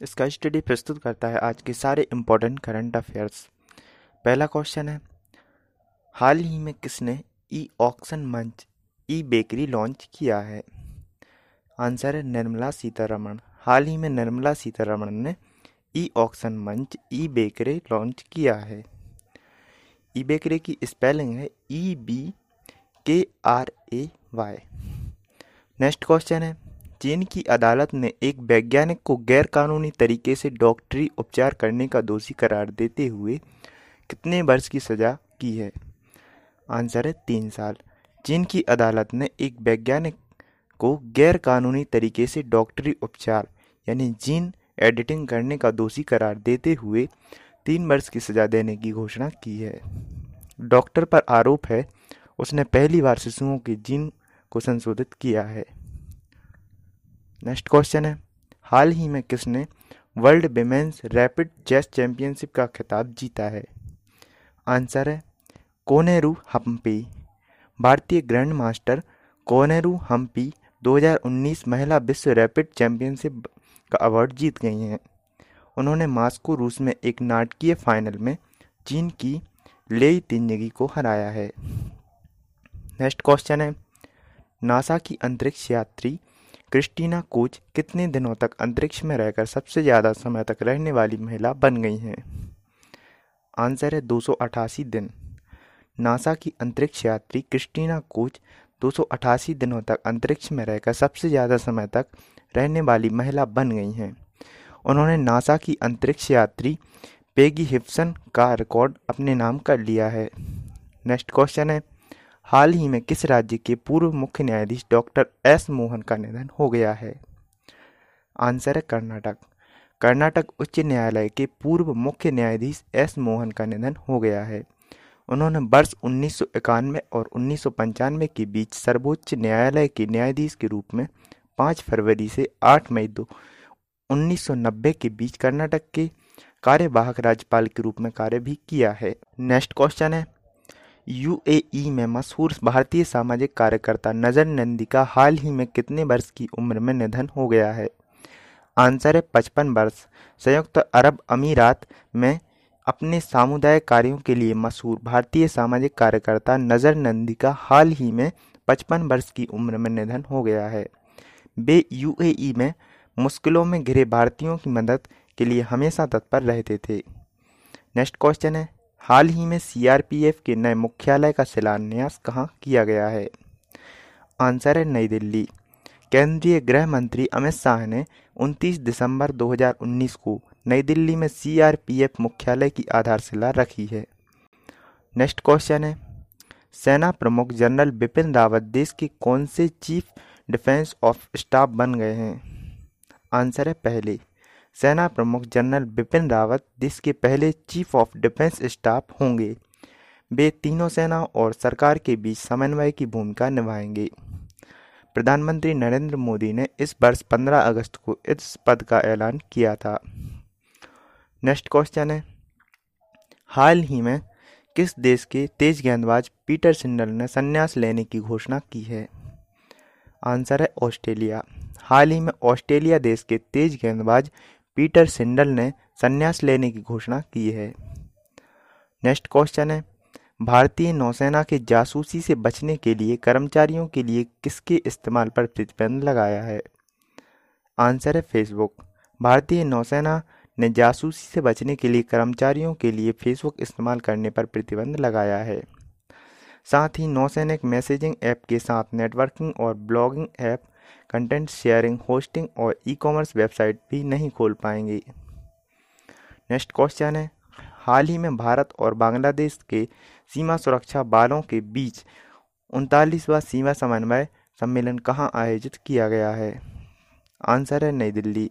इसका स्टडी प्रस्तुत करता है आज के सारे इम्पोर्टेंट करंट अफेयर्स पहला क्वेश्चन है, हाल ही में किसने ई ऑक्शन मंच ई बेकरी लॉन्च किया है? आंसर है निर्मला सीतारमण। हाल ही में निर्मला सीतारमण ने ई ऑक्शन मंच ई बेकरी लॉन्च किया है। ई बेकरी की स्पेलिंग है E B K R A Y next question है चीन की अदालत ने एक वैज्ञानिक को गैरकानूनी तरीके से डॉक्टरी उपचार करने का दोषी करार देते हुए कितने वर्ष की सजा की है? आंसर है तीन साल। चीन की अदालत ने एक वैज्ञानिक को गैरकानूनी तरीके से डॉक्टरी उपचार, यानी जीन एडिटिंग करने का दोषी करार देते हुए तीन वर्ष की सजा देने की घोषणा की है। डॉक्टर पर आरोप है, उसने पहली बार शिशुओं के जीन को संशोधित किया है। नेक्स्ट क्वेश्चन है। हाल ही में किसने world women's rapid chess championship का खिताब जीता है? आंसर है कोनेरू हम्पी। भारतीय ग्रैंड मास्टर कोनेरू हम्पी 2019 महिला विश्व रैपिड चैंपियनशिप का अवार्ड जीत गई हैं। उन्होंने मास्को रूस में एक नाटकीय फाइनल में चीन की लेई तिंजगी को हराया है। नेक्स्ट क्वेश्चन है, नासा की अंतरिक्ष यात्री क्रिस्टीना कोच कितने दिनों तक अंतरिक्ष में रहकर सबसे ज़्यादा समय तक रहने वाली महिला बन गई हैं? आंसर है दो सौ अठासी दिन। नासा की अंतरिक्ष यात्री क्रिस्टीना कोच दो सौ अठासी दिनों तक अंतरिक्ष में रहकर सबसे ज़्यादा समय तक रहने वाली महिला बन गई हैं। उन्होंने नासा की अंतरिक्ष यात्री पेगी हिप्सन का रिकॉर्ड अपने नाम कर लिया है। नेक्स्ट क्वेश्चन है हाल ही में किस राज्य के पूर्व मुख्य न्यायाधीश डॉक्टर एस मोहन का निधन हो गया है? आंसर है कर्नाटक। कर्नाटक उच्च न्यायालय के पूर्व मुख्य न्यायाधीश एस मोहन का निधन हो गया है। उन्होंने वर्ष उन्नीस सौ इक्यानवे और उन्नीस सौ पंचानवे के बीच सर्वोच्च न्यायालय के न्यायाधीश के रूप में 5 फरवरी से 8 मई दो 1990 के बीच कर्नाटक के कार्यवाहक राज्यपाल के रूप में कार्य भी किया है। नेक्स्ट क्वेश्चन है। यूएई में मशहूर भारतीय सामाजिक कार्यकर्ता नज़र नंदी का हाल ही में कितने वर्ष की उम्र में निधन हो गया है? आंसर है पचपन वर्ष। संयुक्त अरब अमीरात में अपने सामुदायिक कार्यों के लिए मशहूर भारतीय सामाजिक कार्यकर्ता नज़र नंदी का हाल ही में पचपन वर्ष की उम्र में निधन हो गया है। वे यूएई में मुश्किलों में घिरे भारतीयों की मदद के लिए हमेशा तत्पर रहते थे। नेक्स्ट क्वेश्चन है हाल ही में सीआरपीएफ के नए मुख्यालय का शिलान्यास कहाँ किया गया है? आंसर है नई दिल्ली। केंद्रीय गृह मंत्री अमित शाह ने 29 दिसंबर 2019 को नई दिल्ली में सीआरपीएफ मुख्यालय की आधारशिला रखी है। नेक्स्ट क्वेश्चन है, सेना प्रमुख जनरल बिपिन रावत देश के कौन से चीफ डिफेंस ऑफ़ स्टाफ बन गए हैं? आंसर है पहले। सेना प्रमुख जनरल बिपिन रावत देश के पहले चीफ ऑफ़ डिफेंस स्टाफ होंगे। वे तीनों सेना और सरकार के बीच समन्वय की भूमिका निभाएँगे। प्रधानमंत्री नरेंद्र मोदी ने इस वर्ष 15 अगस्त को इस पद का ऐलान किया था। नेक्स्ट क्वेश्चन है, हाल ही में किस देश के तेज गेंदबाज पीटर सिंडल ने संन्यास लेने की घोषणा की है? आंसर है ऑस्ट्रेलिया। हाल ही में ऑस्ट्रेलिया देश के तेज गेंदबाज पीटर सिंडल ने संन्यास लेने की घोषणा की है। नेक्स्ट क्वेश्चन है, भारतीय नौसेना के जासूसी से बचने के लिए कर्मचारियों के लिए किसके इस्तेमाल पर प्रतिबंध लगाया है? आंसर है फेसबुक। भारतीय नौसेना ने जासूसी से बचने के लिए कर्मचारियों के लिए फेसबुक इस्तेमाल करने पर प्रतिबंध लगाया है। साथ ही नौसैनिक मैसेजिंग ऐप के साथ नेटवर्किंग और blogging app content sharing hosting और ई कॉमर्स वेबसाइट भी नहीं खोल पाएँगे। नेक्स्ट क्वेश्चन है। हाल ही में भारत और बांग्लादेश के सीमा सुरक्षा बालों के बीच उनतालीसवा सीमा समन्वय सम्मेलन कहाँ आयोजित किया गया है? आंसर है नई दिल्ली।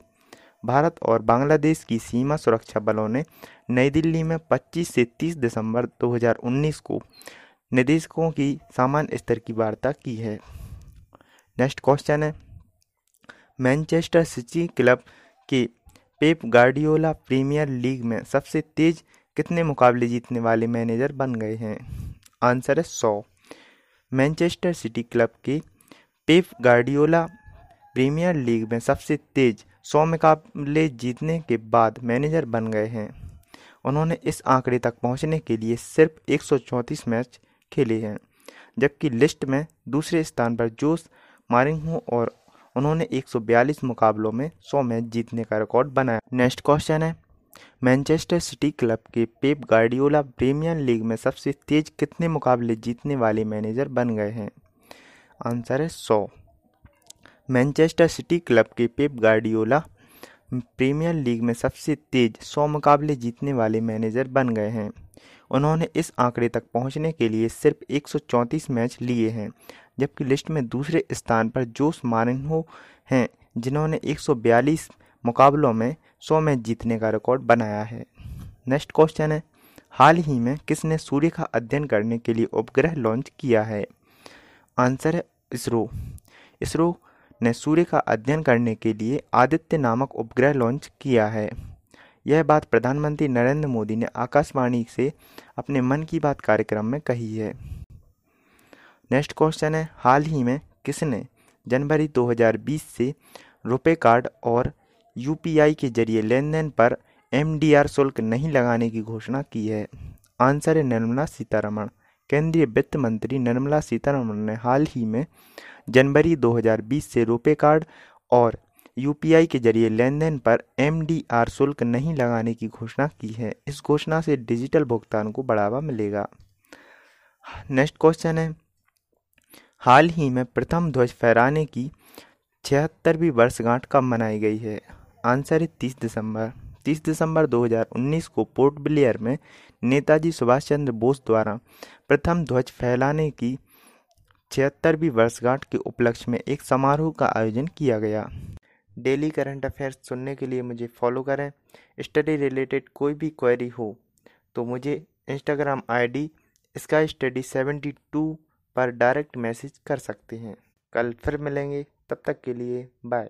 भारत और बांग्लादेश की सीमा सुरक्षा बलों ने नई दिल्ली में 25 से 30 दिसंबर 2019 को निदेशकों की सामान्य स्तर की वार्ता की है। नेक्स्ट क्वेश्चन है। मैनचेस्टर सिटी क्लब के पेप गार्डियोला प्रीमियर लीग में सबसे तेज कितने मुकाबले जीतने वाले मैनेजर बन गए हैं? आंसर है सौ। मैनचेस्टर सिटी क्लब के पेप गार्डियोला प्रीमियर लीग में सबसे तेज सौ मुकाबले जीतने के बाद मैनेजर बन गए हैं। उन्होंने इस आंकड़े तक पहुँचने के लिए सिर्फ़ 134 मैच खेले हैं, जबकि लिस्ट में दूसरे स्थान पर जोस मारिंगो और उन्होंने 142 मुकाबलों में 100 मैच जीतने का रिकॉर्ड बनाया। नेक्स्ट क्वेश्चन है, मैनचेस्टर सिटी क्लब के पेप गार्डियोला प्रीमियर लीग में सबसे तेज कितने मुकाबले जीतने वाले मैनेजर बन गए हैं? आंसर है सौ। मैनचेस्टर सिटी क्लब के पेप गार्डियोला प्रीमियर लीग में सबसे तेज सौ मुकाबले जीतने वाले मैनेजर बन गए हैं। उन्होंने इस आंकड़े तक पहुँचने के लिए सिर्फ़ 134 मैच लिए हैं। जबकि लिस्ट में दूसरे स्थान पर जोस मारिन्हो हैं जिन्होंने 142 मुकाबलों में 100 मैच जीतने का रिकॉर्ड बनाया है। नेक्स्ट क्वेश्चन है, हाल ही में किसने सूर्य का अध्ययन करने के लिए उपग्रह लॉन्च किया है? आंसर है इसरो। इसरो ने सूर्य का अध्ययन करने के लिए आदित्य नामक उपग्रह लॉन्च किया है। यह बात प्रधानमंत्री नरेंद्र मोदी ने आकाशवाणी से अपने मन की बात कार्यक्रम में कही है। नेक्स्ट क्वेश्चन है, हाल ही में किसने जनवरी 2020 से रुपए कार्ड और यूपीआई के ज़रिए लेन देन पर एमडीआर शुल्क नहीं लगाने की घोषणा की है? आंसर है निर्मला सीतारमण। केंद्रीय वित्त मंत्री निर्मला सीतारमण ने हाल ही में जनवरी 2020 से रुपे कार्ड और यूपीआई के ज़रिए लेन देन पर एमडीआर शुल्क नहीं लगाने की घोषणा की है। इस घोषणा से डिजिटल भुगतान को बढ़ावा मिलेगा। नेक्स्ट क्वेश्चन है हाल ही में प्रथम ध्वज फहराने की छिहत्तरवीं वर्षगांठ कब मनाई गई है? आंसर है तीस दिसंबर। तीस दिसंबर 2019 को पोर्ट ब्लेयर में नेताजी सुभाष चंद्र बोस द्वारा प्रथम ध्वज फहलाने की छिहत्तरवीं वर्षगांठ के उपलक्ष्य में एक समारोह का आयोजन किया गया। डेली करंट अफेयर्स सुनने के लिए मुझे फॉलो करें। स्टडी रिलेटेड कोई भी क्वेरी हो तो मुझे इंस्टाग्राम आईडी इसका स्टडी सेवेंटी टू पर डायरेक्ट मैसेज कर सकते हैं। कल फिर मिलेंगे तब तक के लिए बाय।